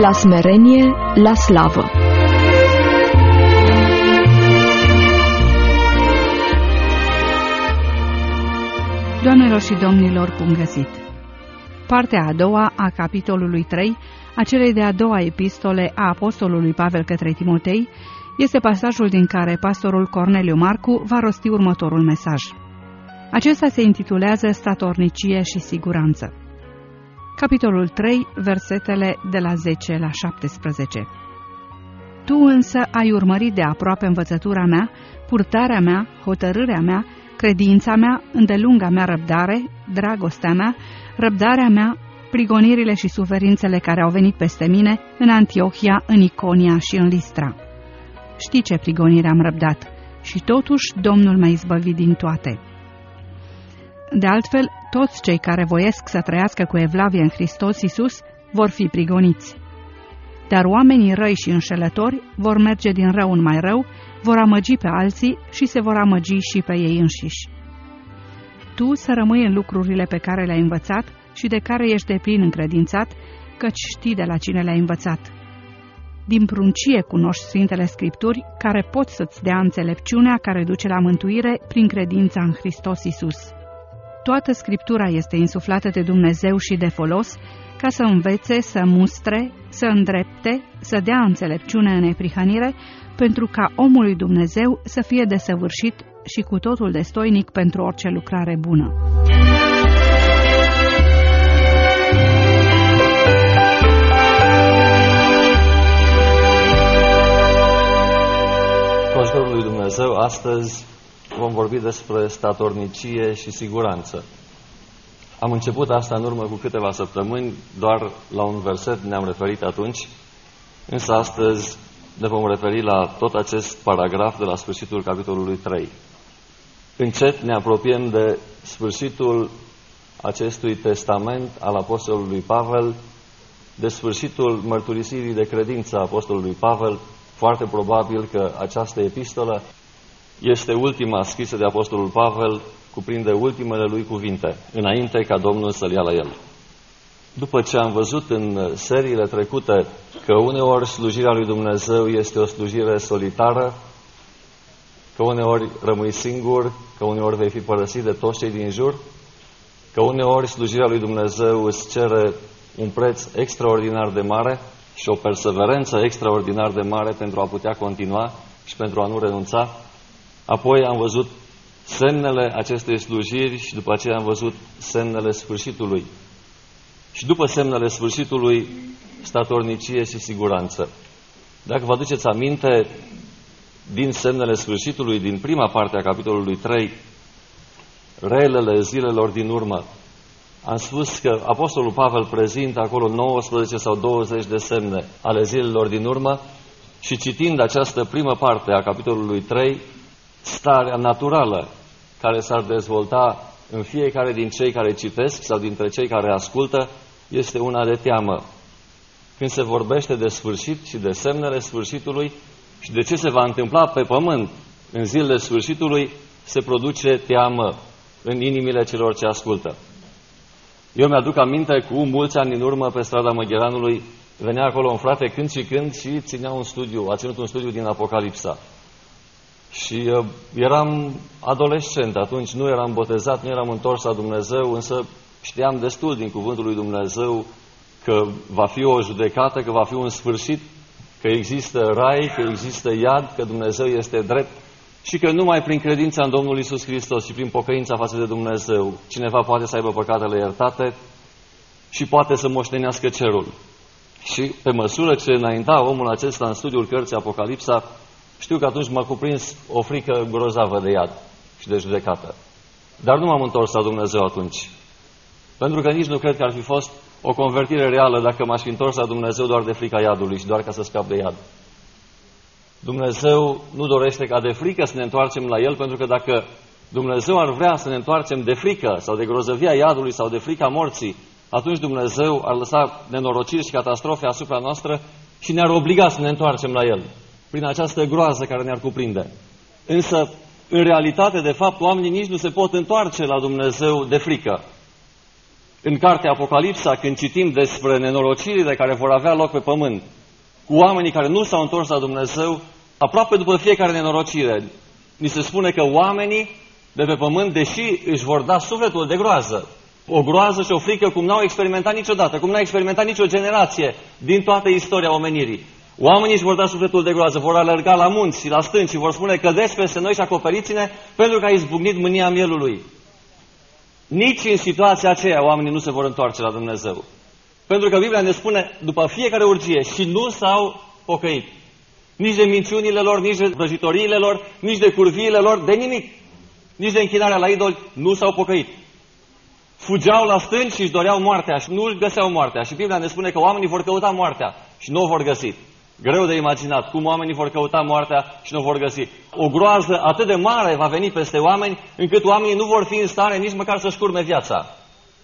la smerenie la slavă. Doamnelor și domnilor, bun găsit! Partea a doua a capitolului 3 a celei de-a doua epistole a apostolului Pavel către Timotei este pasajul din care pastorul Corneliu Marcu va rosti următorul mesaj. Acesta se intitulează Statornicie și siguranță. Capitolul 3, versetele de la 10 la 17 Tu însă ai urmărit de aproape învățătura mea, purtarea mea, hotărârea mea, credința mea, îndelunga mea răbdare, dragostea mea, răbdarea mea, prigonirile și suferințele care au venit peste mine în Antiohia, în Iconia și în Listra. Știi ce prigonire am răbdat și totuși Domnul m-a izbăvit din toate. De altfel, toți cei care voiesc să trăiască cu evlavie în Hristos Iisus vor fi prigoniți. Dar oamenii răi și înșelători vor merge din rău în mai rău, vor amăgi pe alții și se vor amăgi și pe ei înșiși. Tu să rămâi în lucrurile pe care le-ai învățat și de care ești de plin încredințat, căci știi de la cine le-ai învățat. Din pruncie cunoști Sfintele Scripturi, care pot să-ți dea înțelepciunea care duce la mântuire prin credința în Hristos Isus. Toată Scriptura este insuflată de Dumnezeu și de folos, ca să învețe, să mustre, să îndrepte, să dea înțelepciune în neprihănire, pentru ca omului Dumnezeu să fie desăvârșit și cu totul destoinic pentru orice lucrare bună. Cu ajutorul lui Dumnezeu, astăzi vom vorbi despre statornicie și siguranță. Am început asta în urmă cu câteva săptămâni, doar la un verset ne-am referit atunci, însă astăzi ne vom referi la tot acest paragraf de la sfârșitul capitolului 3. Încet ne apropiem de sfârșitul acestui testament al Apostolului Pavel, de sfârșitul mărturisirii de credință a Apostolului Pavel, foarte probabil că această epistolă este ultima scrisă de Apostolul Pavel, cuprinde ultimele lui cuvinte, înainte ca Domnul să-l ia la el. După ce am văzut în seriile trecute că uneori slujirea lui Dumnezeu este o slujire solitară, că uneori rămâi singur, că uneori vei fi părăsit de toți cei din jur, că uneori slujirea lui Dumnezeu îți cere un preț extraordinar de mare și o perseverență extraordinar de mare pentru a putea continua și pentru a nu renunța, Apoi am văzut semnele acestei slujiri și după aceea am văzut semnele sfârșitului. Și după semnele sfârșitului, statornicie și siguranță. Dacă vă aduceți aminte, din semnele sfârșitului, din prima parte a capitolului 3, relele zilelor din urmă, am spus că Apostolul Pavel prezintă acolo 19 sau 20 de semne ale zilelor din urmă și citind această primă parte a capitolului 3, starea naturală care s-ar dezvolta în fiecare din cei care citesc sau dintre cei care ascultă este una de teamă. Când se vorbește de sfârșit și de semnele sfârșitului și de ce se va întâmpla pe pământ în zilele sfârșitului, se produce teamă în inimile celor ce ascultă. Eu mi-aduc aminte cu mulți ani în urmă pe strada Măgheranului, venea acolo un frate când și când și ținea un studiu, a ținut un studiu din Apocalipsa. Și uh, eram adolescent atunci, nu eram botezat, nu eram întors la Dumnezeu, însă știam destul din cuvântul lui Dumnezeu că va fi o judecată, că va fi un sfârșit, că există rai, că există iad, că Dumnezeu este drept și că numai prin credința în Domnul Isus Hristos și prin pocăința față de Dumnezeu, cineva poate să aibă păcatele iertate și poate să moștenească cerul. Și pe măsură ce înainta omul acesta în studiul cărții Apocalipsa, știu că atunci m-a cuprins o frică grozavă de iad și de judecată. Dar nu m-am întors la Dumnezeu atunci. Pentru că nici nu cred că ar fi fost o convertire reală dacă m-aș fi întors la Dumnezeu doar de frica iadului și doar ca să scap de iad. Dumnezeu nu dorește ca de frică să ne întoarcem la El, pentru că dacă Dumnezeu ar vrea să ne întoarcem de frică sau de grozăvia iadului sau de frica morții, atunci Dumnezeu ar lăsa nenorociri și catastrofe asupra noastră și ne-ar obliga să ne întoarcem la El prin această groază care ne-ar cuprinde. Însă, în realitate, de fapt, oamenii nici nu se pot întoarce la Dumnezeu de frică. În cartea Apocalipsa, când citim despre nenorocirile care vor avea loc pe pământ, cu oamenii care nu s-au întors la Dumnezeu, aproape după fiecare nenorocire, ni se spune că oamenii de pe pământ, deși își vor da sufletul de groază, o groază și o frică cum n-au experimentat niciodată, cum n-a experimentat nicio generație din toată istoria omenirii. Oamenii își vor da sufletul de groază, vor alerga la munți și la stânci și vor spune cădeți peste noi și acoperiți-ne pentru că a izbucnit mânia mielului. Nici în situația aceea oamenii nu se vor întoarce la Dumnezeu. Pentru că Biblia ne spune, după fiecare urgie, și nu s-au pocăit. Nici de minciunile lor, nici de vrăjitoriile lor, nici de curviile lor, de nimic. Nici de închinarea la idoli, nu s-au pocăit. Fugeau la stânci și își doreau moartea și nu își găseau moartea. Și Biblia ne spune că oamenii vor căuta moartea și nu o vor găsi. Greu de imaginat cum oamenii vor căuta moartea și nu o vor găsi. O groază atât de mare va veni peste oameni, încât oamenii nu vor fi în stare nici măcar să-și curme viața.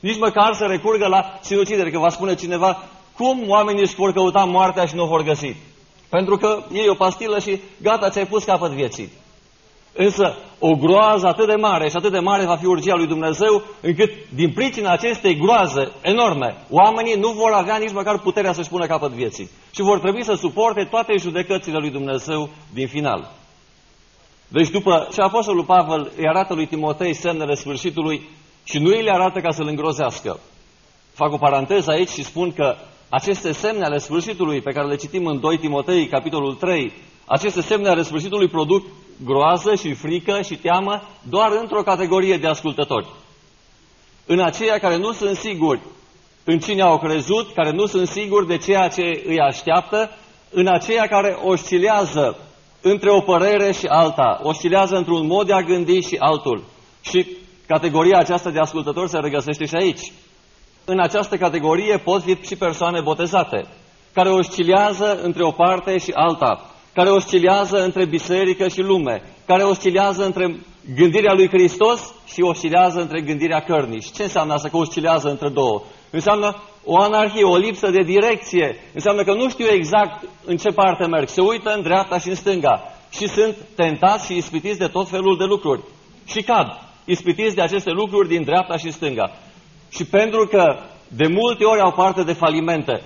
Nici măcar să recurgă la sinucidere, că va spune cineva, cum oamenii își vor căuta moartea și nu o vor găsi? Pentru că e o pastilă și gata, ți-ai pus capăt vieții. Însă o groază atât de mare și atât de mare va fi urgia lui Dumnezeu, încât din pricina acestei groaze enorme, oamenii nu vor avea nici măcar puterea să-și pună capăt vieții. Și vor trebui să suporte toate judecățile lui Dumnezeu din final. Deci după ce Apostolul Pavel îi arată lui Timotei semnele sfârșitului și nu îi le arată ca să-l îngrozească. Fac o paranteză aici și spun că aceste semne ale sfârșitului pe care le citim în 2 Timotei, capitolul 3, aceste semne ale sfârșitului produc groază și frică și teamă doar într-o categorie de ascultători. În aceia care nu sunt siguri în cine au crezut, care nu sunt siguri de ceea ce îi așteaptă, în aceia care oscilează între o părere și alta, oscilează într-un mod de a gândi și altul. Și categoria aceasta de ascultători se regăsește și aici. În această categorie pot fi și persoane botezate, care oscilează între o parte și alta, care oscilează între biserică și lume, care oscilează între gândirea lui Hristos și oscilează între gândirea cărnii. Și ce înseamnă asta că oscilează între două? Înseamnă o anarhie, o lipsă de direcție. Înseamnă că nu știu exact în ce parte merg. Se uită în dreapta și în stânga și sunt tentați și ispitiți de tot felul de lucruri. Și cad, ispitiți de aceste lucruri din dreapta și stânga. Și pentru că de multe ori au parte de falimente,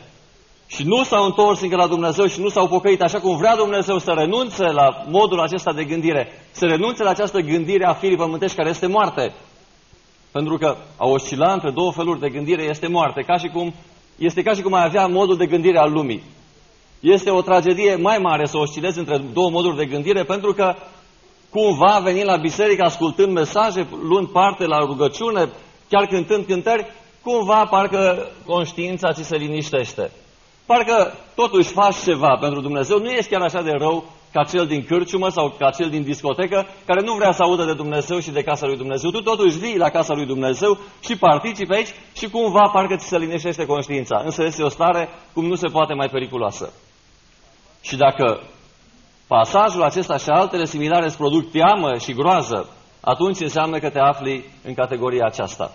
și nu s-au întors încă la Dumnezeu și nu s-au pocăit așa cum vrea Dumnezeu să renunțe la modul acesta de gândire, să renunțe la această gândire a firii pământești care este moarte. Pentru că a oscila între două feluri de gândire este moarte, ca și cum, este ca și cum ai avea modul de gândire al lumii. Este o tragedie mai mare să oscilezi între două moduri de gândire pentru că cumva veni la biserică ascultând mesaje, luând parte la rugăciune, chiar cântând cântări, cumva parcă conștiința ți se liniștește. Parcă totuși faci ceva pentru Dumnezeu, nu ești chiar așa de rău ca cel din cârciumă sau ca cel din discotecă, care nu vrea să audă de Dumnezeu și de casa lui Dumnezeu. Tu totuși vii la casa lui Dumnezeu și participi aici și cumva parcă ți se liniștește conștiința. Însă este o stare cum nu se poate mai periculoasă. Și dacă pasajul acesta și altele similare îți produc teamă și groază, atunci înseamnă că te afli în categoria aceasta.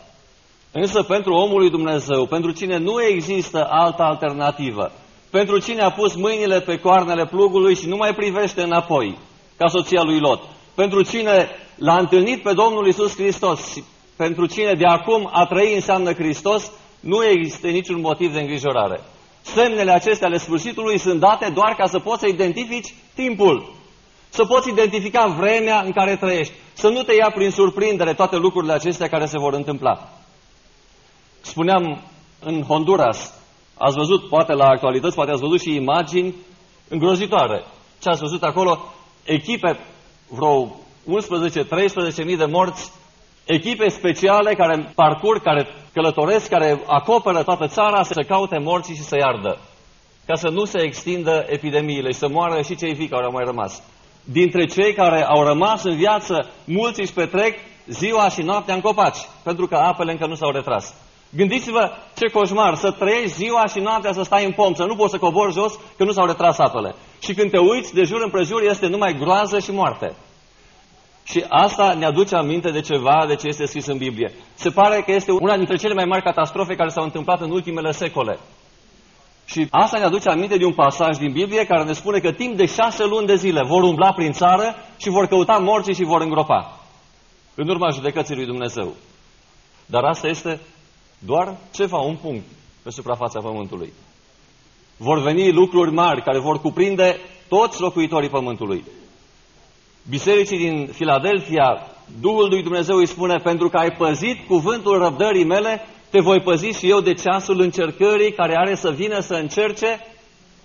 Însă pentru omul lui Dumnezeu, pentru cine nu există altă alternativă, pentru cine a pus mâinile pe coarnele plugului și nu mai privește înapoi, ca soția lui Lot, pentru cine l-a întâlnit pe Domnul Isus Hristos și pentru cine de acum a trăi înseamnă Hristos, nu există niciun motiv de îngrijorare. Semnele acestea ale sfârșitului sunt date doar ca să poți să identifici timpul, să poți identifica vremea în care trăiești, să nu te ia prin surprindere toate lucrurile acestea care se vor întâmpla. Spuneam în Honduras, ați văzut, poate la actualități, poate ați văzut și imagini îngrozitoare. Ce ați văzut acolo? Echipe, vreo 11-13 mii de morți, echipe speciale care parcurg, care călătoresc, care acoperă toată țara să caute morții și să iardă. Ca să nu se extindă epidemiile și să moară și cei vii care au mai rămas. Dintre cei care au rămas în viață, mulți își petrec ziua și noaptea în copaci, pentru că apele încă nu s-au retras. Gândiți-vă ce coșmar, să trăiești ziua și noaptea să stai în pom, să nu poți să cobori jos, că nu s-au retras apele. Și când te uiți, de jur împrejur este numai groază și moarte. Și asta ne aduce aminte de ceva de ce este scris în Biblie. Se pare că este una dintre cele mai mari catastrofe care s-au întâmplat în ultimele secole. Și asta ne aduce aminte de un pasaj din Biblie care ne spune că timp de șase luni de zile vor umbla prin țară și vor căuta morții și vor îngropa. În urma judecății lui Dumnezeu. Dar asta este doar ceva, un punct pe suprafața pământului. Vor veni lucruri mari care vor cuprinde toți locuitorii pământului. Bisericii din Filadelfia, Duhul lui Dumnezeu îi spune, pentru că ai păzit cuvântul răbdării mele, te voi păzi și eu de ceasul încercării care are să vină să încerce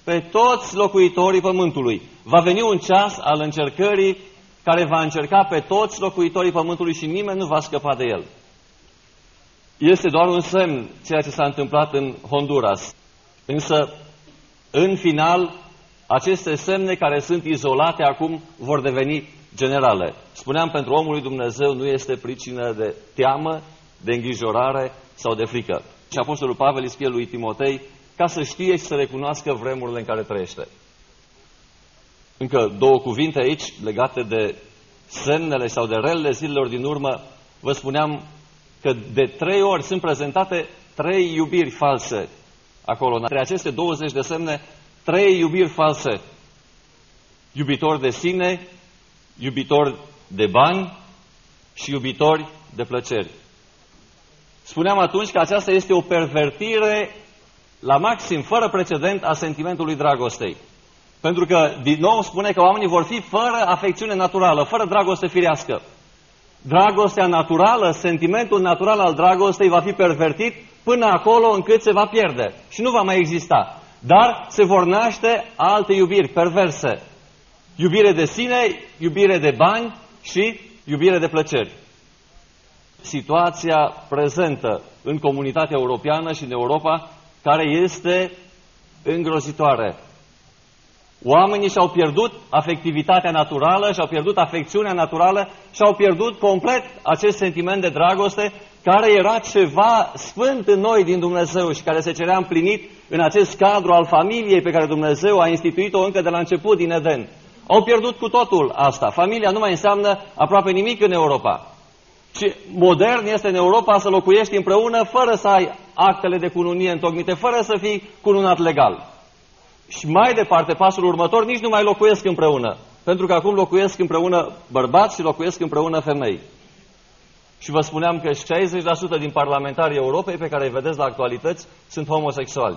pe toți locuitorii pământului. Va veni un ceas al încercării care va încerca pe toți locuitorii pământului și nimeni nu va scăpa de el. Este doar un semn ceea ce s-a întâmplat în Honduras. Însă, în final, aceste semne care sunt izolate acum vor deveni generale. Spuneam, pentru omul lui Dumnezeu nu este pricină de teamă, de îngrijorare sau de frică. Și Apostolul Pavel îi scrie lui Timotei ca să știe și să recunoască vremurile în care trăiește. Încă două cuvinte aici legate de semnele sau de relele zilelor din urmă. Vă spuneam că de trei ori sunt prezentate trei iubiri false acolo. Între aceste 20 de semne, trei iubiri false. Iubitor de sine, iubitor de bani și iubitori de plăceri. Spuneam atunci că aceasta este o pervertire la maxim, fără precedent, a sentimentului dragostei. Pentru că, din nou, spune că oamenii vor fi fără afecțiune naturală, fără dragoste firească. Dragostea naturală, sentimentul natural al dragostei va fi pervertit până acolo încât se va pierde și nu va mai exista. Dar se vor naște alte iubiri perverse. Iubire de sine, iubire de bani și iubire de plăceri. Situația prezentă în comunitatea europeană și în Europa, care este îngrozitoare. Oamenii și-au pierdut afectivitatea naturală, și-au pierdut afecțiunea naturală, și-au pierdut complet acest sentiment de dragoste care era ceva sfânt în noi din Dumnezeu și care se cerea împlinit în acest cadru al familiei pe care Dumnezeu a instituit-o încă de la început din Eden. Au pierdut cu totul asta. Familia nu mai înseamnă aproape nimic în Europa. Și modern este în Europa să locuiești împreună fără să ai actele de cununie întocmite, fără să fii cununat legal. Și mai departe, pasul următor, nici nu mai locuiesc împreună. Pentru că acum locuiesc împreună bărbați și locuiesc împreună femei. Și vă spuneam că 60% din parlamentarii Europei pe care îi vedeți la actualități sunt homosexuali.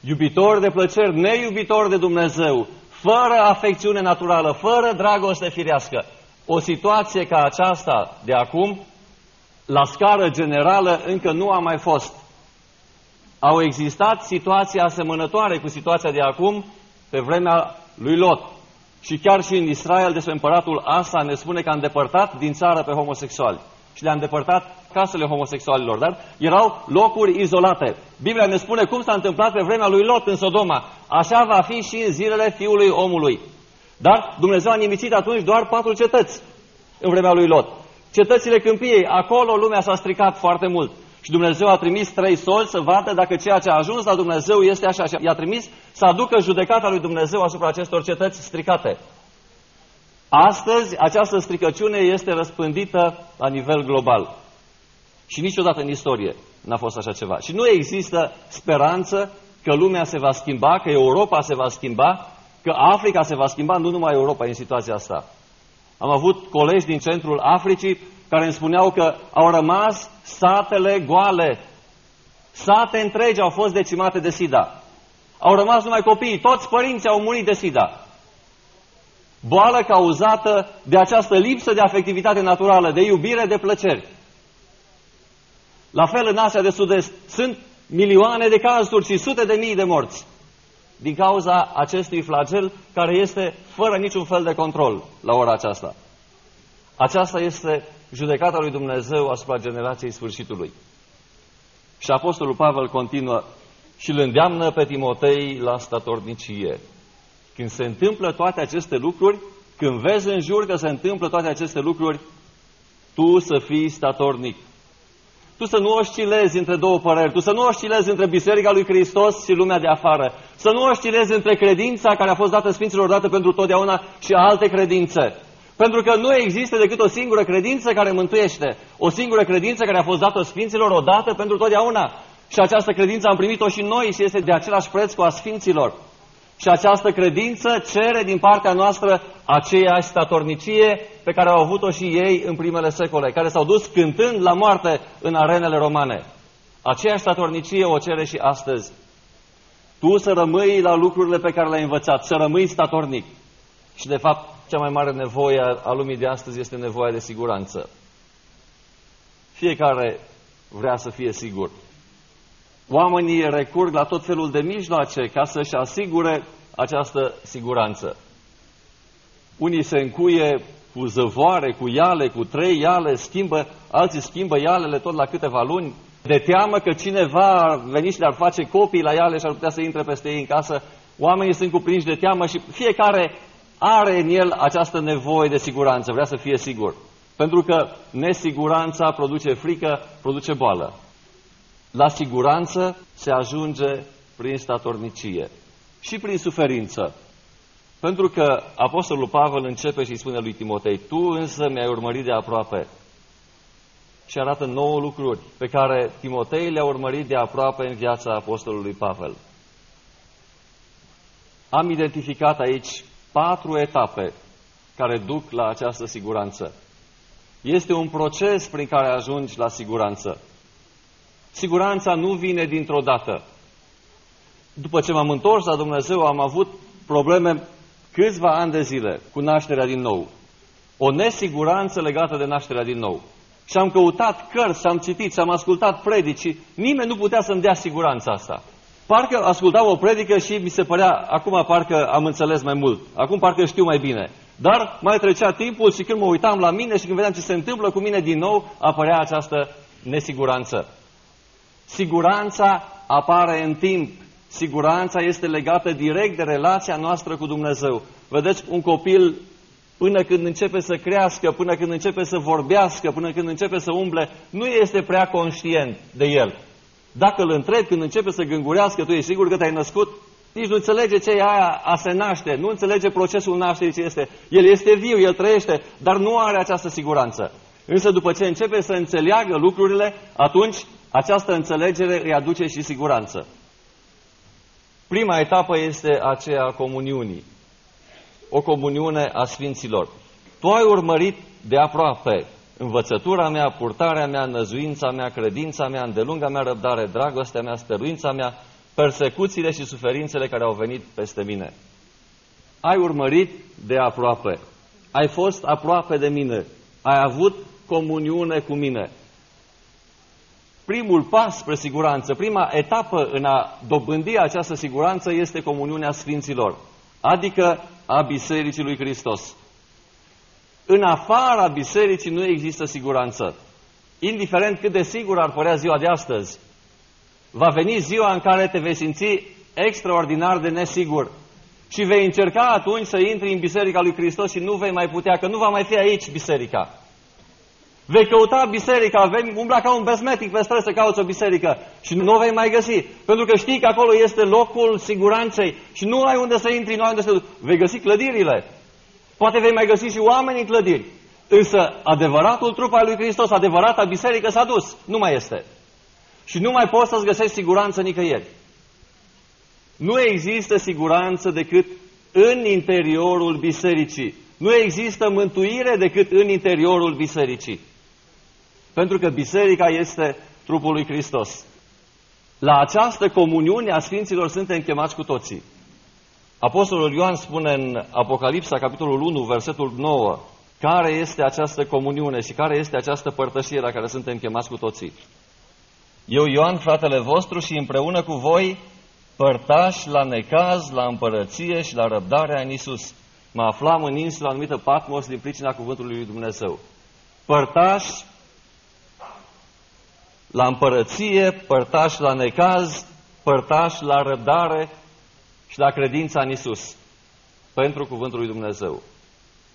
Iubitori de plăceri, neiubitori de Dumnezeu, fără afecțiune naturală, fără dragoste firească. O situație ca aceasta de acum, la scară generală, încă nu a mai fost. Au existat situații asemănătoare cu situația de acum pe vremea lui Lot. Și chiar și în Israel, despre împăratul Asa, ne spune că a îndepărtat din țară pe homosexuali. Și le-a îndepărtat casele homosexualilor, dar erau locuri izolate. Biblia ne spune cum s-a întâmplat pe vremea lui Lot în Sodoma. Așa va fi și în zilele fiului omului. Dar Dumnezeu a nimițit atunci doar patru cetăți în vremea lui Lot. Cetățile câmpiei, acolo lumea s-a stricat foarte mult. Și Dumnezeu a trimis trei soli să vadă dacă ceea ce a ajuns la Dumnezeu este așa. Și i-a trimis să aducă judecata lui Dumnezeu asupra acestor cetăți stricate. Astăzi, această stricăciune este răspândită la nivel global. Și niciodată în istorie n-a fost așa ceva. Și nu există speranță că lumea se va schimba, că Europa se va schimba, că Africa se va schimba, nu numai Europa în situația asta. Am avut colegi din centrul Africii care îmi spuneau că au rămas satele goale. Sate întregi au fost decimate de SIDA. Au rămas numai copiii, toți părinții au murit de SIDA. Boală cauzată de această lipsă de afectivitate naturală, de iubire, de plăceri. La fel în Asia de Sud-Est sunt milioane de cazuri și sute de mii de morți din cauza acestui flagel care este fără niciun fel de control la ora aceasta. Aceasta este judecata lui Dumnezeu asupra generației sfârșitului. Și Apostolul Pavel continuă și îl îndeamnă pe Timotei la statornicie. Când se întâmplă toate aceste lucruri, când vezi în jur că se întâmplă toate aceste lucruri, tu să fii statornic. Tu să nu oscilezi între două păreri, tu să nu oscilezi între Biserica lui Hristos și lumea de afară, să nu oscilezi între credința care a fost dată Sfinților dată pentru totdeauna și alte credințe. Pentru că nu există decât o singură credință care mântuiește, o singură credință care a fost dată Sfinților odată pentru totdeauna. Și această credință am primit-o și noi și este de același preț cu a Sfinților. Și această credință cere din partea noastră aceeași statornicie pe care au avut-o și ei în primele secole, care s-au dus cântând la moarte în arenele romane. Aceeași statornicie o cere și astăzi. Tu să rămâi la lucrurile pe care le-ai învățat, să rămâi statornic. Și de fapt, cea mai mare nevoie a lumii de astăzi este nevoia de siguranță. Fiecare vrea să fie sigur. Oamenii recurg la tot felul de mijloace ca să-și asigure această siguranță. Unii se încuie cu zăvoare, cu iale, cu trei iale, schimbă, alții schimbă ialele tot la câteva luni, de teamă că cineva ar veni și le-ar face copii la iale și ar putea să intre peste ei în casă. Oamenii sunt cuprinși de teamă și fiecare are în el această nevoie de siguranță, vrea să fie sigur. Pentru că nesiguranța produce frică, produce boală. La siguranță se ajunge prin statornicie și prin suferință. Pentru că Apostolul Pavel începe și spune lui Timotei, tu însă mi-ai urmărit de aproape. Și arată nouă lucruri pe care Timotei le-a urmărit de aproape în viața Apostolului Pavel. Am identificat aici patru etape care duc la această siguranță. Este un proces prin care ajungi la siguranță. Siguranța nu vine dintr-o dată. După ce m-am întors la Dumnezeu, am avut probleme câțiva ani de zile cu nașterea din nou. O nesiguranță legată de nașterea din nou. Și am căutat cărți, am citit, și am ascultat predici nimeni nu putea să-mi dea siguranța asta. Parcă ascultam o predică și mi se părea, acum parcă am înțeles mai mult, acum parcă știu mai bine. Dar mai trecea timpul și când mă uitam la mine și când vedeam ce se întâmplă cu mine din nou, apărea această nesiguranță. Siguranța apare în timp. Siguranța este legată direct de relația noastră cu Dumnezeu. Vedeți, un copil până când începe să crească, până când începe să vorbească, până când începe să umble, nu este prea conștient de el. Dacă îl întrebi când începe să gângurească, tu ești sigur că te-ai născut? Nici nu înțelege ce e aia a se naște, nu înțelege procesul nașterii ce este. El este viu, el trăiește, dar nu are această siguranță. Însă după ce începe să înțeleagă lucrurile, atunci această înțelegere îi aduce și siguranță. Prima etapă este aceea a comuniunii. O comuniune a Sfinților. Tu ai urmărit de aproape învățătura mea, purtarea mea, năzuința mea, credința mea, îndelunga mea răbdare, dragostea mea, stăruința mea, persecuțiile și suferințele care au venit peste mine. Ai urmărit de aproape. Ai fost aproape de mine. Ai avut comuniune cu mine. Primul pas spre siguranță, prima etapă în a dobândi această siguranță este comuniunea Sfinților, adică a Bisericii lui Hristos. În afara bisericii nu există siguranță. Indiferent cât de sigur ar părea ziua de astăzi, va veni ziua în care te vei simți extraordinar de nesigur și vei încerca atunci să intri în biserica lui Hristos și nu vei mai putea, că nu va mai fi aici biserica. Vei căuta biserica, vei umbla ca un besmetic pe străzi să cauți o biserică și nu o vei mai găsi. Pentru că știi că acolo este locul siguranței și nu ai unde să intri, nu ai unde să... Vei găsi clădirile, Poate vei mai găsi și oameni în clădiri. Însă adevăratul trup al lui Hristos, adevărata biserică s-a dus. Nu mai este. Și nu mai poți să-ți găsești siguranță nicăieri. Nu există siguranță decât în interiorul bisericii. Nu există mântuire decât în interiorul bisericii. Pentru că biserica este trupul lui Hristos. La această comuniune a Sfinților suntem chemați cu toții. Apostolul Ioan spune în Apocalipsa, capitolul 1, versetul 9, care este această comuniune și care este această părtășie la care suntem chemați cu toții. Eu, Ioan, fratele vostru și împreună cu voi, părtași la necaz, la împărăție și la răbdarea în Isus. Mă aflam în insula anumită Patmos din pricina cuvântului lui Dumnezeu. Părtași la împărăție, părtași la necaz, părtași la răbdare și la credința în Isus pentru cuvântul lui Dumnezeu.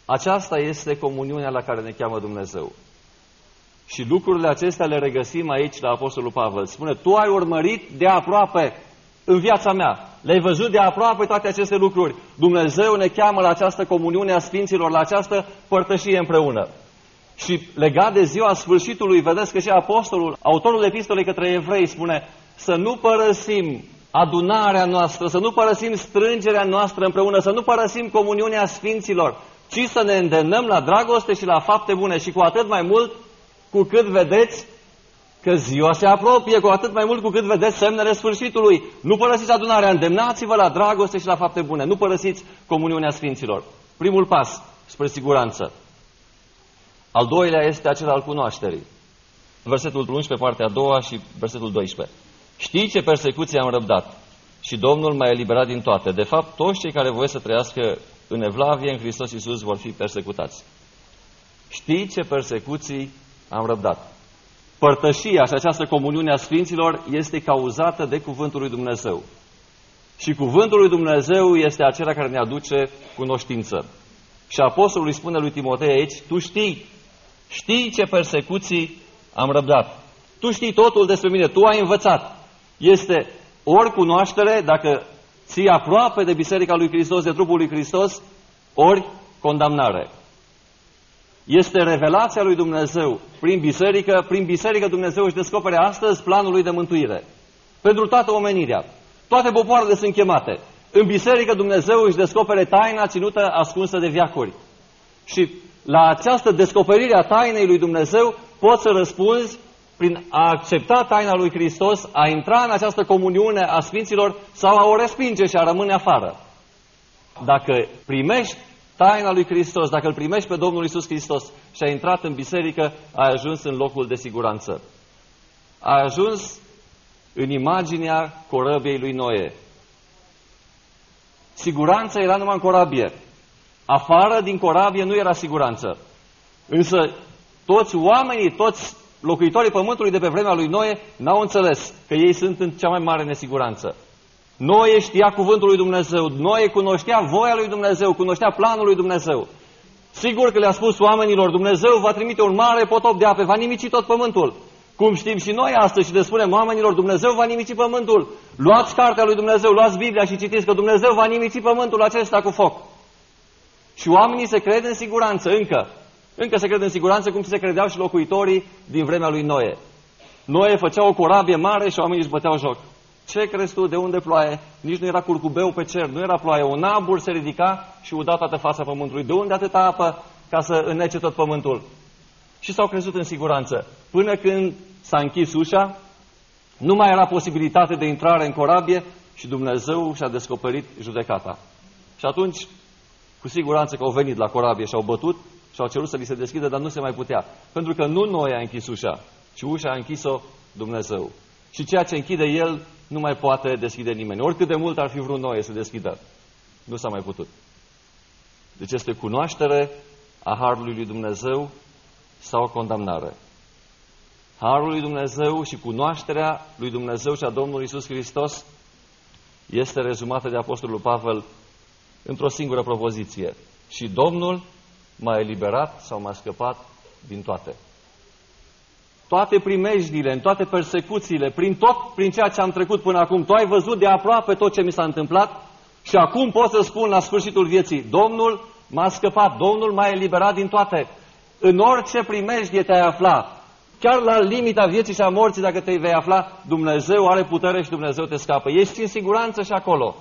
Aceasta este comuniunea la care ne cheamă Dumnezeu. Și lucrurile acestea le regăsim aici la Apostolul Pavel. Spune, tu ai urmărit de aproape în viața mea. Le-ai văzut de aproape toate aceste lucruri. Dumnezeu ne cheamă la această comuniune a Sfinților, la această părtășie împreună. Și legat de ziua sfârșitului, vedeți că și Apostolul, autorul epistolei către evrei, spune să nu părăsim adunarea noastră, să nu părăsim strângerea noastră împreună, să nu părăsim comuniunea Sfinților, ci să ne îndemnăm la dragoste și la fapte bune și cu atât mai mult cu cât vedeți că ziua se apropie cu atât mai mult cu cât vedeți semnele sfârșitului. Nu părăsiți adunarea, îndemnați-vă la dragoste și la fapte bune. Nu părăsiți comuniunea Sfinților. Primul pas spre siguranță. Al doilea este acela al cunoașterii. Versetul 11, partea a doua și versetul 12. Știi ce persecuție am răbdat și Domnul m-a eliberat din toate. De fapt, toți cei care voi să trăiască în Evlavie, în Hristos Iisus, vor fi persecutați. Știi ce persecuții am răbdat. Părtășia și această comuniune a Sfinților este cauzată de Cuvântul lui Dumnezeu. Și Cuvântul lui Dumnezeu este acela care ne aduce cunoștință. Și Apostolul îi spune lui Timotei aici, tu știi, știi ce persecuții am răbdat. Tu știi totul despre mine, tu ai învățat. Este ori cunoaștere, dacă ții aproape de Biserica lui Hristos, de trupul lui Hristos, ori condamnare. Este revelația lui Dumnezeu prin biserică. Prin biserică Dumnezeu își descopere astăzi planul lui de mântuire. Pentru toată omenirea. Toate popoarele sunt chemate. În biserică Dumnezeu își descopere taina ținută ascunsă de viacuri. Și la această descoperire a tainei lui Dumnezeu poți să răspunzi prin a accepta taina lui Hristos, a intra în această comuniune a Sfinților sau a o respinge și a rămâne afară. Dacă primești taina lui Hristos, dacă îl primești pe Domnul Isus Hristos și ai intrat în biserică, ai ajuns în locul de siguranță. Ai ajuns în imaginea corăbiei lui Noe. Siguranța era numai în corabie. Afară din corabie nu era siguranță. Însă toți oamenii, toți locuitorii pământului de pe vremea lui Noe n-au înțeles că ei sunt în cea mai mare nesiguranță. Noe știa cuvântul lui Dumnezeu, Noe cunoștea voia lui Dumnezeu, cunoștea planul lui Dumnezeu. Sigur că le-a spus oamenilor, Dumnezeu va trimite un mare potop de ape, va nimici tot pământul. Cum știm și noi astăzi și le spunem oamenilor, Dumnezeu va nimici pământul. Luați cartea lui Dumnezeu, luați Biblia și citiți că Dumnezeu va nimici pământul acesta cu foc. Și oamenii se cred în siguranță încă. Încă se cred în siguranță cum se credeau și locuitorii din vremea lui Noe. Noe făcea o corabie mare și oamenii își băteau joc. Ce crezi tu? De unde ploaie? Nici nu era curcubeu pe cer, nu era ploaie. Un abur se ridica și uda toată fața pământului. De unde atâta apă ca să înnece tot pământul? Și s-au crezut în siguranță. Până când s-a închis ușa, nu mai era posibilitate de intrare în corabie și Dumnezeu și-a descoperit judecata. Și atunci, cu siguranță că au venit la corabie și au bătut și au cerut să li se deschidă, dar nu se mai putea. Pentru că nu noi a închis ușa, ci ușa a închis-o Dumnezeu. Și ceea ce închide El nu mai poate deschide nimeni. Oricât de mult ar fi vrut noi să deschidă, nu s-a mai putut. Deci este cunoaștere a Harului lui Dumnezeu sau condamnare. Harul lui Dumnezeu și cunoașterea lui Dumnezeu și a Domnului Isus Hristos este rezumată de Apostolul Pavel într-o singură propoziție. Și Domnul m-a eliberat sau m-a scăpat din toate. Toate primejdile, în toate persecuțiile, prin tot prin ceea ce am trecut până acum, tu ai văzut de aproape tot ce mi s-a întâmplat și acum pot să spun la sfârșitul vieții, Domnul m-a scăpat, Domnul m-a eliberat din toate. În orice primejdie te-ai afla, chiar la limita vieții și a morții, dacă te vei afla, Dumnezeu are putere și Dumnezeu te scapă. Ești în siguranță și acolo.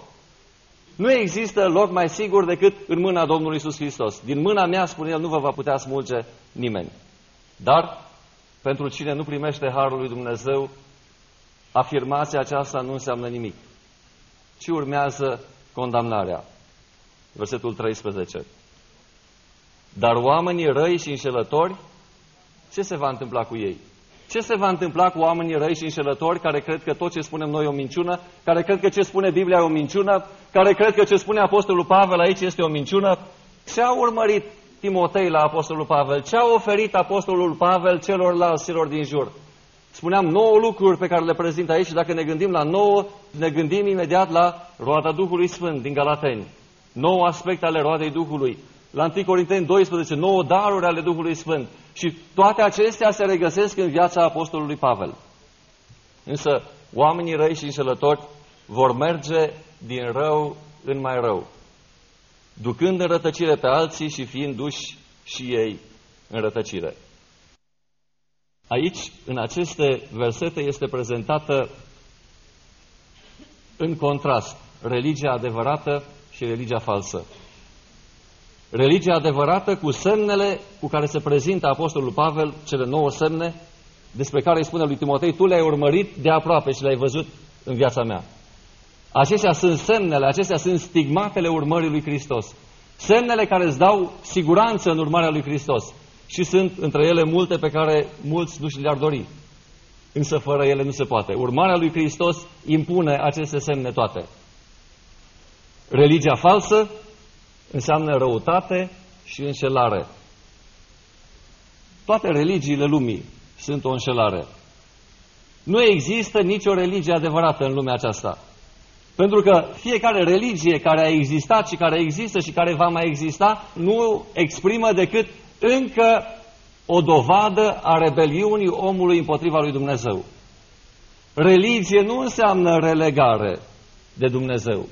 Nu există loc mai sigur decât în mâna Domnului Isus Hristos. Din mâna mea, spune El, nu vă va putea smulge nimeni. Dar, pentru cine nu primește Harul lui Dumnezeu, afirmația aceasta nu înseamnă nimic. Ci urmează condamnarea. Versetul 13. Dar oamenii răi și înșelători, ce se va întâmpla cu ei? Ce se va întâmpla cu oamenii răi și înșelători care cred că tot ce spunem noi e o minciună, care cred că ce spune Biblia e o minciună, care cred că ce spune Apostolul Pavel aici este o minciună? Ce a urmărit Timotei la Apostolul Pavel? Ce a oferit Apostolul Pavel celorlalți celor din jur? Spuneam nouă lucruri pe care le prezint aici și dacă ne gândim la nouă, ne gândim imediat la roada Duhului Sfânt din Galateni. Nouă aspecte ale roadei Duhului. La 1 Corinteni 12, nouă daruri ale Duhului Sfânt. Și toate acestea se regăsesc în viața Apostolului Pavel. Însă oamenii răi și înșelători vor merge din rău în mai rău, ducând în rătăcire pe alții și fiind duși și ei în rătăcire. Aici, în aceste versete, este prezentată în contrast religia adevărată și religia falsă. Religia adevărată cu semnele cu care se prezintă Apostolul Pavel, cele nouă semne, despre care îi spune lui Timotei, tu le-ai urmărit de aproape și le-ai văzut în viața mea. Acestea sunt semnele, acestea sunt stigmatele urmării lui Hristos. Semnele care îți dau siguranță în urmarea lui Hristos. Și sunt între ele multe pe care mulți nu și le-ar dori. Însă fără ele nu se poate. Urmarea lui Hristos impune aceste semne toate. Religia falsă înseamnă răutate și înșelare. Toate religiile lumii sunt o înșelare. Nu există nicio religie adevărată în lumea aceasta. Pentru că fiecare religie care a existat și care există și care va mai exista nu exprimă decât încă o dovadă a rebeliunii omului împotriva lui Dumnezeu. Religie nu înseamnă relegare de Dumnezeu,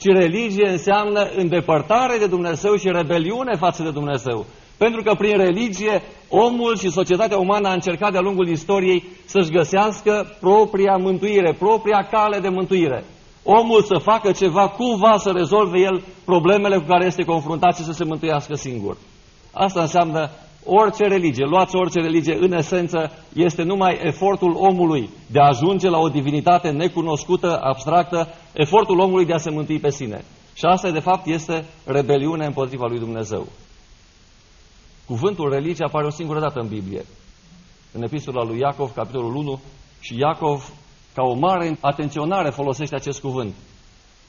ci religie înseamnă îndepărtare de Dumnezeu și rebeliune față de Dumnezeu. Pentru că prin religie omul și societatea umană a încercat de-a lungul istoriei să-și găsească propria mântuire, propria cale de mântuire. Omul să facă ceva, cumva să rezolve el problemele cu care este confruntat și să se mântuiască singur. Asta înseamnă orice religie, luați orice religie, în esență, este numai efortul omului de a ajunge la o divinitate necunoscută, abstractă, efortul omului de a se mântui pe sine. Și asta, de fapt, este rebeliune împotriva lui Dumnezeu. Cuvântul religie apare o singură dată în Biblie. În epistola lui Iacov, capitolul 1, și Iacov, ca o mare atenționare, folosește acest cuvânt.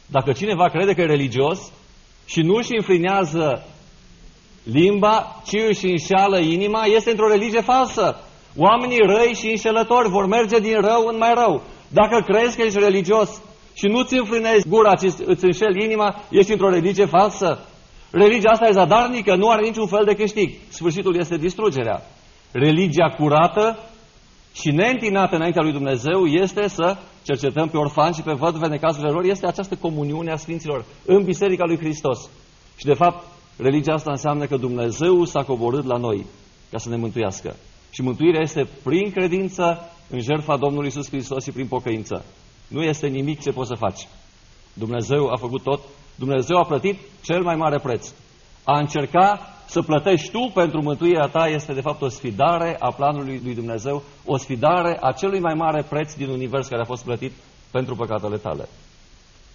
Dacă cineva crede că e religios și nu își înfrinează limba, ci își înșeală inima, este într-o religie falsă. Oamenii răi și înșelători vor merge din rău în mai rău. Dacă crezi că ești religios și nu-ți înfrânezi gura, ci îți înșeli inima, ești într-o religie falsă. Religia asta e zadarnică, nu are niciun fel de câștig. Sfârșitul este distrugerea. Religia curată și neîntinată înaintea lui Dumnezeu este să cercetăm pe orfani și pe văduve în cazurile lor, este această comuniune a Sfinților în Biserica lui Hristos. Și de fapt, religia asta înseamnă că Dumnezeu s-a coborât la noi ca să ne mântuiască. Și mântuirea este prin credință în jertfa Domnului Isus Hristos și prin pocăință. Nu este nimic ce poți să faci. Dumnezeu a făcut tot Dumnezeu a plătit cel mai mare preț. A încerca să plătești tu pentru mântuirea ta este de fapt o sfidare a planului lui Dumnezeu, o sfidare a celui mai mare preț din univers care a fost plătit pentru păcatele tale.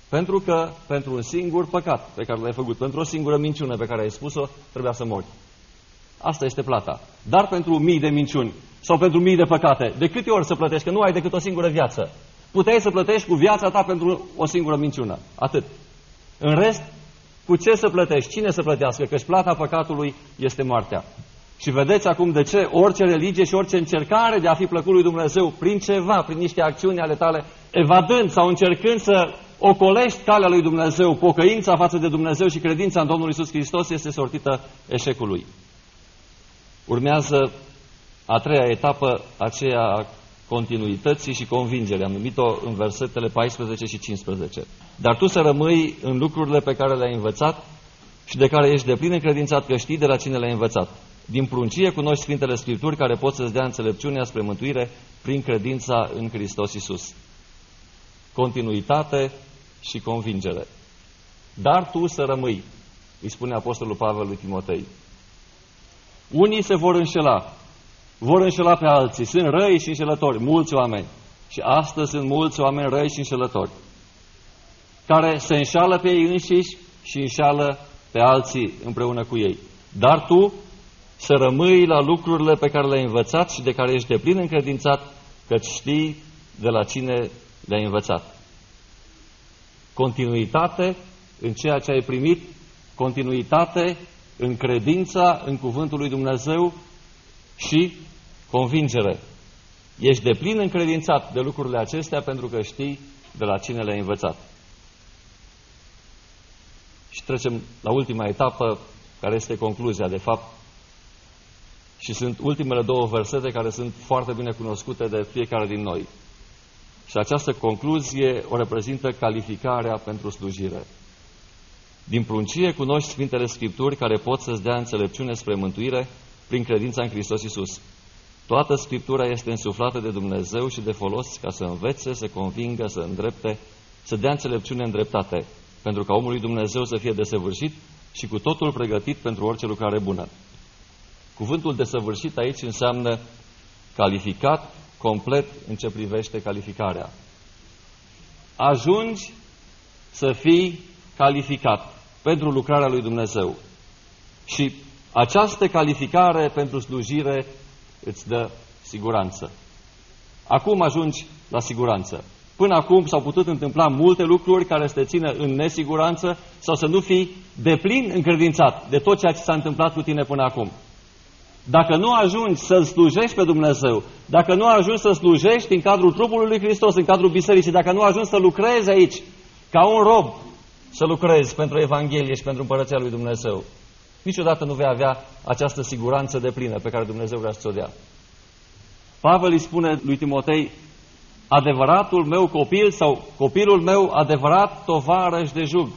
Pentru că pentru un singur păcat pe care l-ai făcut, pentru o singură minciună pe care ai spus-o, trebuia să mori. Asta este plata. Dar pentru mii de minciuni sau pentru mii de păcate, de câte ori să plătești, că nu ai decât o singură viață. Puteai să plătești cu viața ta pentru o singură minciună. Atât. În rest, cu ce să plătești? Cine să plătească? Căci plata păcatului este moartea. Și vedeți acum de ce orice religie și orice încercare de a fi plăcut lui Dumnezeu prin ceva, prin niște acțiuni ale tale, evadând sau încercând să ocolești calea lui Dumnezeu, pocăința față de Dumnezeu și credința în Domnul Isus Hristos este sortită eșecului. Urmează a treia etapă, aceea a continuității și convingerii. Am numit-o în versetele 14 și 15. Dar tu să rămâi în lucrurile pe care le-ai învățat și de care ești de plin încredințat că știi de la cine le-ai învățat. Din pruncie cunoști Sfintele Scripturi care pot să-ți dea înțelepciunea spre mântuire prin credința în Hristos Isus. Continuitate și convingere. Dar tu să rămâi, îi spune Apostolul Pavel lui Timotei. Unii se vor înșela, vor înșela pe alții. Sunt răi și înșelători, mulți oameni. Și astăzi sunt mulți oameni răi și înșelători, care se înșală pe ei înșiși și înșală pe alții împreună cu ei. Dar tu să rămâi la lucrurile pe care le-ai învățat și de care ești de plin încredințat, că știi de la cine le-ai învățat. Continuitate în ceea ce ai primit, continuitate în credința în cuvântul lui Dumnezeu și convingere. Ești de plin încredințat de lucrurile acestea pentru că știi de la cine le-ai învățat. Și trecem la ultima etapă, care este concluzia, de fapt, și sunt ultimele două versete care sunt foarte bine cunoscute de fiecare din noi. Și această concluzie o reprezintă calificarea pentru slujire. Din pruncie cunoști Sfintele Scripturi care pot să-ți dea înțelepciune spre mântuire prin credința în Hristos Iisus. Toată Scriptura este însuflată de Dumnezeu și de folos ca să învețe, să convingă, să îndrepte, să dea înțelepciune în dreptate, pentru ca omul lui Dumnezeu să fie desăvârșit și cu totul pregătit pentru orice lucrare bună. Cuvântul desăvârșit aici înseamnă calificat complet în ce privește calificarea. Ajungi să fii calificat pentru lucrarea lui Dumnezeu. Și această calificare pentru slujire îți dă siguranță. Acum ajungi la siguranță. Până acum s-au putut întâmpla multe lucruri care să te țină în nesiguranță sau să nu fii deplin încredințat de tot ceea ce s-a întâmplat cu tine până acum. Dacă nu ajungi să-L slujești pe Dumnezeu, dacă nu ajungi să slujești în cadrul trupului lui Hristos, în cadrul bisericii, dacă nu ajungi să lucrezi aici, ca un rob, să lucrezi pentru Evanghelie și pentru Împărăția lui Dumnezeu, niciodată nu vei avea această siguranță de plină pe care Dumnezeu vrea să o dea. Pavel îi spune lui Timotei, adevăratul meu copil sau copilul meu adevărat tovarăș de jug.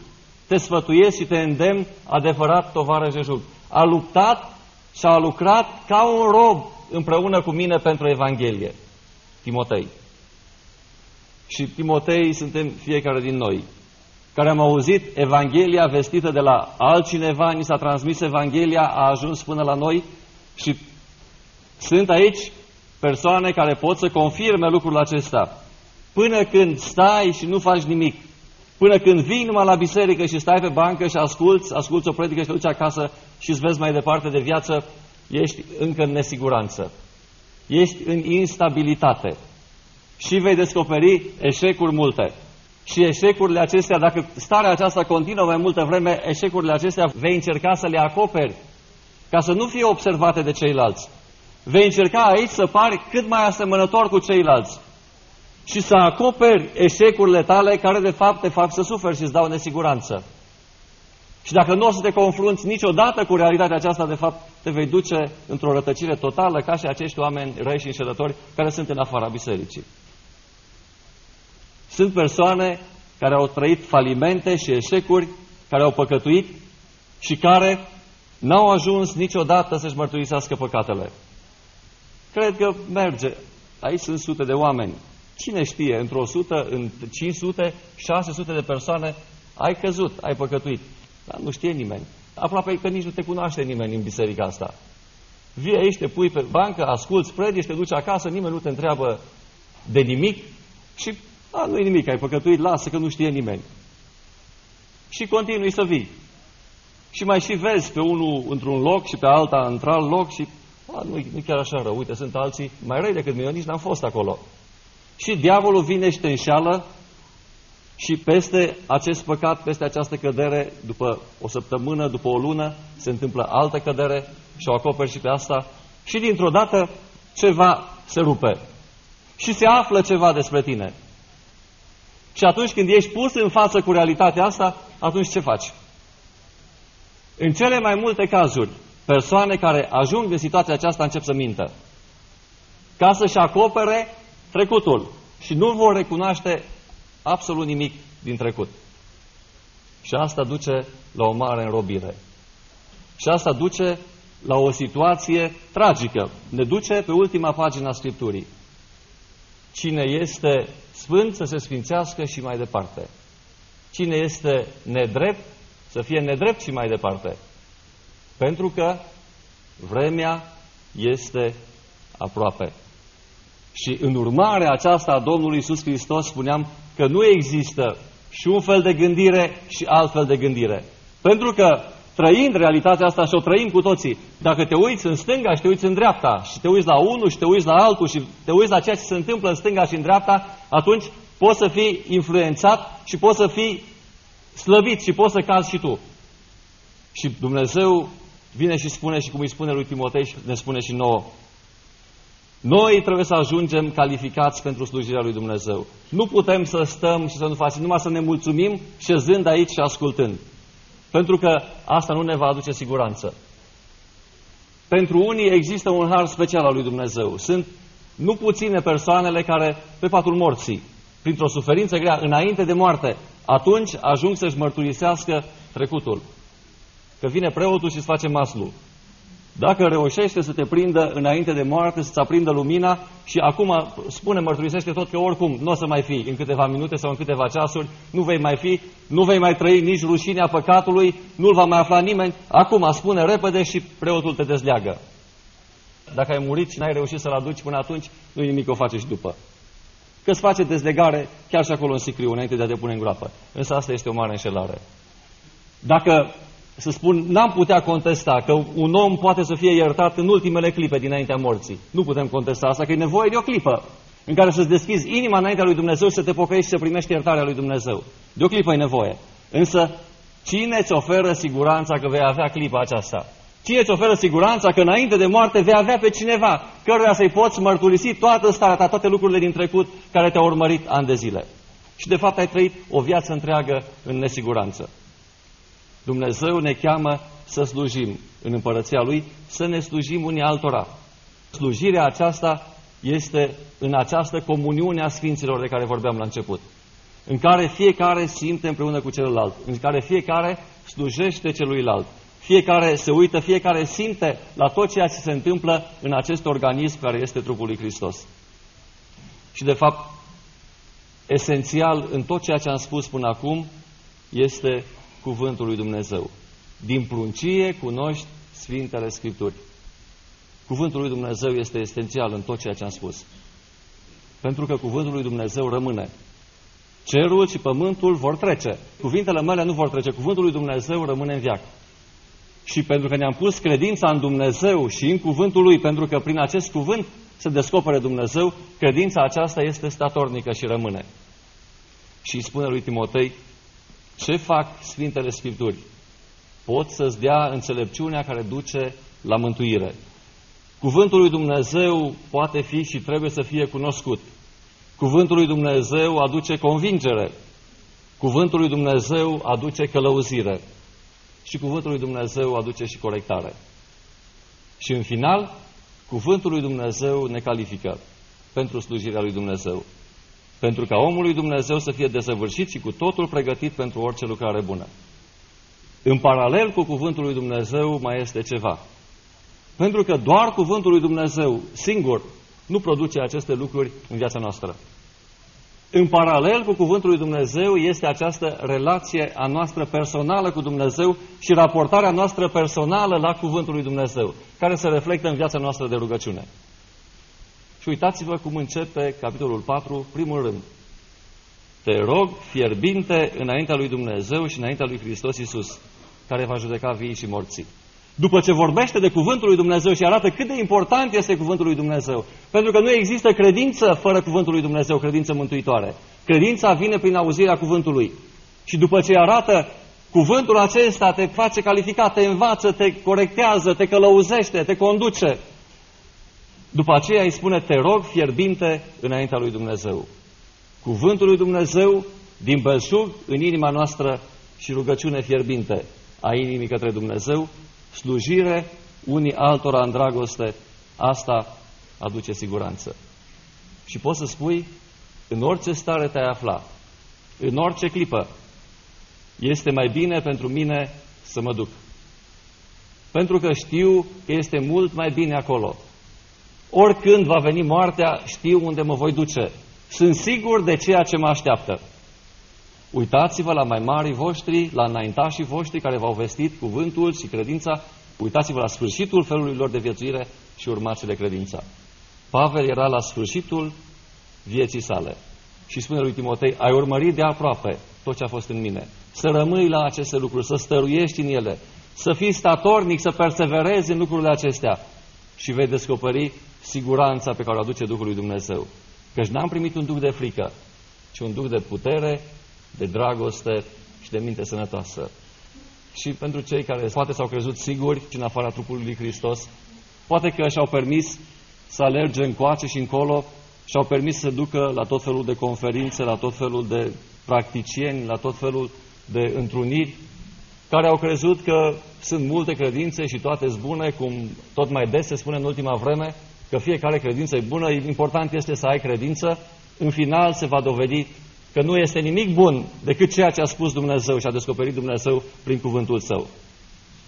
Te sfătuiesc și te îndemn adevărat tovarăș de jug. A luptat și a lucrat ca un rob împreună cu mine pentru Evanghelie. Timotei. Și Timotei suntem fiecare din noi, care am auzit Evanghelia vestită de la altcineva, ni s-a transmis Evanghelia, a ajuns până la noi și sunt aici persoane care pot să confirme lucrul acesta. Până când stai și nu faci nimic, până când vii numai la biserică și stai pe bancă și asculți, asculți o predică și te duci acasă și îți vezi mai departe de viață, ești încă în nesiguranță. Ești în instabilitate. Și vei descoperi eșecuri multe. Și eșecurile acestea, dacă starea aceasta continuă mai multă vreme, eșecurile acestea vei încerca să le acoperi ca să nu fie observate de ceilalți vei încerca aici să pari cât mai asemănător cu ceilalți și să acoperi eșecurile tale care de fapt te fac să suferi și îți dau nesiguranță. Și dacă nu o să te confrunți niciodată cu realitatea aceasta, de fapt te vei duce într-o rătăcire totală ca și acești oameni răi și înșelători care sunt în afara bisericii. Sunt persoane care au trăit falimente și eșecuri, care au păcătuit și care n-au ajuns niciodată să-și mărturisească păcatele. Cred că merge. Aici sunt sute de oameni. Cine știe, într-o sută, în 500, 600 de persoane, ai căzut, ai păcătuit. Dar nu știe nimeni. Aproape că nici nu te cunoaște nimeni în biserica asta. Vii aici, te pui pe bancă, asculți predici, te duci acasă, nimeni nu te întreabă de nimic și a, nu e nimic, ai păcătuit, lasă că nu știe nimeni. Și continui să vii. Și mai și vezi pe unul într-un loc și pe alta într-alt loc și a, nu, nu chiar așa rău, uite, sunt alții mai răi decât mine, eu nici n-am fost acolo. Și diavolul vine și te înșeală și peste acest păcat, peste această cădere, după o săptămână, după o lună, se întâmplă altă cădere și o acoperi și pe asta și dintr-o dată ceva se rupe și se află ceva despre tine. Și atunci când ești pus în față cu realitatea asta, atunci ce faci? În cele mai multe cazuri, persoane care ajung în situația aceasta încep să mintă. Ca să-și acopere trecutul. Și nu vor recunoaște absolut nimic din trecut. Și asta duce la o mare înrobire. Și asta duce la o situație tragică. Ne duce pe ultima pagină a Scripturii. Cine este sfânt să se sfințească și mai departe. Cine este nedrept să fie nedrept și mai departe. Pentru că vremea este aproape. Și în urmarea aceasta a Domnului Isus Hristos spuneam că nu există și un fel de gândire și alt fel de gândire. Pentru că trăind realitatea asta și o trăim cu toții, dacă te uiți în stânga și te uiți în dreapta și te uiți la unul și te uiți la altul și te uiți la ceea ce se întâmplă în stânga și în dreapta, atunci poți să fii influențat și poți să fii slăbit și poți să cazi și tu. Și Dumnezeu vine și spune și cum îi spune lui Timotei și ne spune și nouă. Noi trebuie să ajungem calificați pentru slujirea lui Dumnezeu. Nu putem să stăm și să nu facem, numai să ne mulțumim șezând aici și ascultând. Pentru că asta nu ne va aduce siguranță. Pentru unii există un har special al lui Dumnezeu. Sunt nu puține persoanele care, pe patul morții, printr-o suferință grea, înainte de moarte, atunci ajung să-și mărturisească trecutul că vine preotul și îți face maslu. Dacă reușește să te prindă înainte de moarte, să-ți aprindă lumina și acum spune, mărturisește tot că oricum nu o să mai fi în câteva minute sau în câteva ceasuri, nu vei mai fi, nu vei mai trăi nici rușinea păcatului, nu-l va mai afla nimeni, acum spune repede și preotul te dezleagă. Dacă ai murit și n-ai reușit să-l aduci până atunci, nu nimic, o face și după. Că îți face dezlegare chiar și acolo în sicriu, înainte de a te pune în groapă. Însă asta este o mare înșelare. Dacă, să spun, n-am putea contesta că un om poate să fie iertat în ultimele clipe dinaintea morții. Nu putem contesta asta, că e nevoie de o clipă în care să-ți deschizi inima înaintea lui Dumnezeu și să te pocăiești și să primești iertarea lui Dumnezeu. De o clipă e nevoie. Însă, cine îți oferă siguranța că vei avea clipa aceasta? Cine îți oferă siguranța că înainte de moarte vei avea pe cineva căruia să-i poți mărturisi toată starea ta, toate lucrurile din trecut care te-au urmărit ani de zile. Și de fapt ai trăit o viață întreagă în nesiguranță. Dumnezeu ne cheamă să slujim în împărăția Lui, să ne slujim unii altora. Slujirea aceasta este în această comuniune a Sfinților de care vorbeam la început, în care fiecare simte împreună cu celălalt, în care fiecare slujește celuilalt, fiecare se uită, fiecare simte la tot ceea ce se întâmplă în acest organism care este trupul lui Hristos. Și de fapt, esențial în tot ceea ce am spus până acum este cuvântul lui Dumnezeu. Din pruncie cunoști Sfintele Scripturi. Cuvântul lui Dumnezeu este esențial în tot ceea ce am spus. Pentru că cuvântul lui Dumnezeu rămâne. Cerul și pământul vor trece. Cuvintele mele nu vor trece. Cuvântul lui Dumnezeu rămâne în viață. Și pentru că ne-am pus credința în Dumnezeu și în cuvântul lui, pentru că prin acest cuvânt se descopere Dumnezeu, credința aceasta este statornică și rămâne. Și îi spune lui Timotei, ce fac Sfintele Scripturi? Pot să-ți dea înțelepciunea care duce la mântuire. Cuvântul lui Dumnezeu poate fi și trebuie să fie cunoscut. Cuvântul lui Dumnezeu aduce convingere. Cuvântul lui Dumnezeu aduce călăuzire. Și cuvântul lui Dumnezeu aduce și corectare. Și în final, cuvântul lui Dumnezeu ne califică pentru slujirea lui Dumnezeu. Pentru ca omul lui Dumnezeu să fie desăvârșit și cu totul pregătit pentru orice lucrare bună. În paralel cu cuvântul lui Dumnezeu mai este ceva. Pentru că doar cuvântul lui Dumnezeu singur nu produce aceste lucruri în viața noastră. În paralel cu cuvântul lui Dumnezeu este această relație a noastră personală cu Dumnezeu și raportarea noastră personală la cuvântul lui Dumnezeu, care se reflectă în viața noastră de rugăciune. Și uitați-vă cum începe capitolul 4, primul rând. Te rog fierbinte înaintea lui Dumnezeu și înaintea lui Hristos Iisus, care va judeca vii și morții după ce vorbește de cuvântul lui Dumnezeu și arată cât de important este cuvântul lui Dumnezeu. Pentru că nu există credință fără cuvântul lui Dumnezeu, credință mântuitoare. Credința vine prin auzirea cuvântului. Și după ce arată cuvântul acesta te face calificat, te învață, te corectează, te călăuzește, te conduce. După aceea îi spune, te rog fierbinte înaintea lui Dumnezeu. Cuvântul lui Dumnezeu din belșug în inima noastră și rugăciune fierbinte a inimii către Dumnezeu slujire unii altora în dragoste, asta aduce siguranță. Și poți să spui, în orice stare te-ai afla, în orice clipă, este mai bine pentru mine să mă duc. Pentru că știu că este mult mai bine acolo. Oricând va veni moartea, știu unde mă voi duce. Sunt sigur de ceea ce mă așteaptă. Uitați-vă la mai mari voștri, la înaintașii voștri care v-au vestit cuvântul și credința. Uitați-vă la sfârșitul felului lor de viețuire și urmați-le credința. Pavel era la sfârșitul vieții sale. Și spune lui Timotei, ai urmărit de aproape tot ce a fost în mine. Să rămâi la aceste lucruri, să stăruiești în ele, să fii statornic, să perseverezi în lucrurile acestea și vei descoperi siguranța pe care o aduce Duhul lui Dumnezeu. Căci n-am primit un duh de frică, ci un duh de putere, de dragoste și de minte sănătoasă. Și pentru cei care poate s-au crezut siguri în afara trupului lui Hristos, poate că și-au permis să alerge încoace și încolo, și-au permis să ducă la tot felul de conferințe, la tot felul de practicieni, la tot felul de întruniri, care au crezut că sunt multe credințe și toate sunt bune, cum tot mai des se spune în ultima vreme, că fiecare credință e bună, important este să ai credință, în final se va dovedi că nu este nimic bun decât ceea ce a spus Dumnezeu și a descoperit Dumnezeu prin cuvântul Său.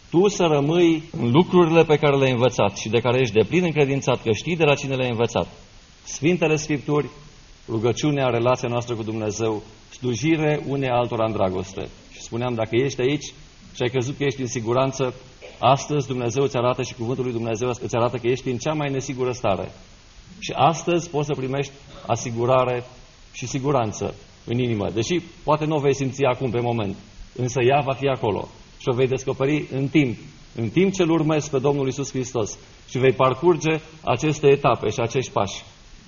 Tu să rămâi în lucrurile pe care le-ai învățat și de care ești de plin încredințat că știi de la cine le-ai învățat. Sfintele Scripturi, rugăciunea, relația noastră cu Dumnezeu, slujire unei altora în dragoste. Și spuneam, dacă ești aici și ai crezut că ești în siguranță, astăzi Dumnezeu îți arată și cuvântul lui Dumnezeu îți arată că ești în cea mai nesigură stare. Și astăzi poți să primești asigurare și siguranță în inimă. Deși poate nu o vei simți acum pe moment, însă ea va fi acolo și o vei descoperi în timp, în timp ce îl urmezi pe Domnul Isus Hristos și vei parcurge aceste etape și acești pași.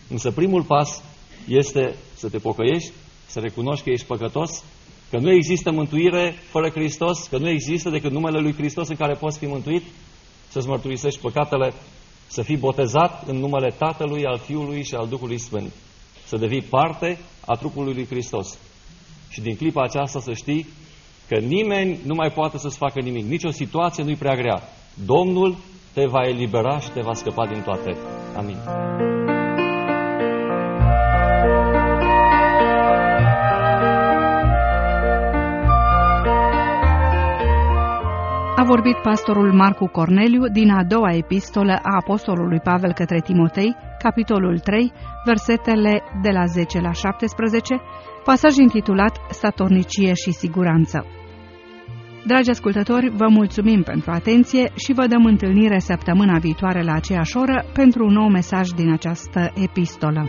Însă primul pas este să te pocăiești, să recunoști că ești păcătos, că nu există mântuire fără Hristos, că nu există decât numele Lui Hristos în care poți fi mântuit, să-ți mărturisești păcatele, să fii botezat în numele Tatălui, al Fiului și al Duhului Sfânt, să devii parte a trupului Lui Hristos. Și din clipa aceasta să știi că nimeni nu mai poate să-ți facă nimic, nicio situație nu-i prea grea. Domnul te va elibera și te va scăpa din toate. Amin. Vorbit pastorul Marcu Corneliu din a doua epistolă a apostolului Pavel către Timotei, capitolul 3, versetele de la 10 la 17, pasaj intitulat Statornicie și siguranță. Dragi ascultători, vă mulțumim pentru atenție și vă dăm întâlnire săptămâna viitoare la aceeași oră pentru un nou mesaj din această epistolă.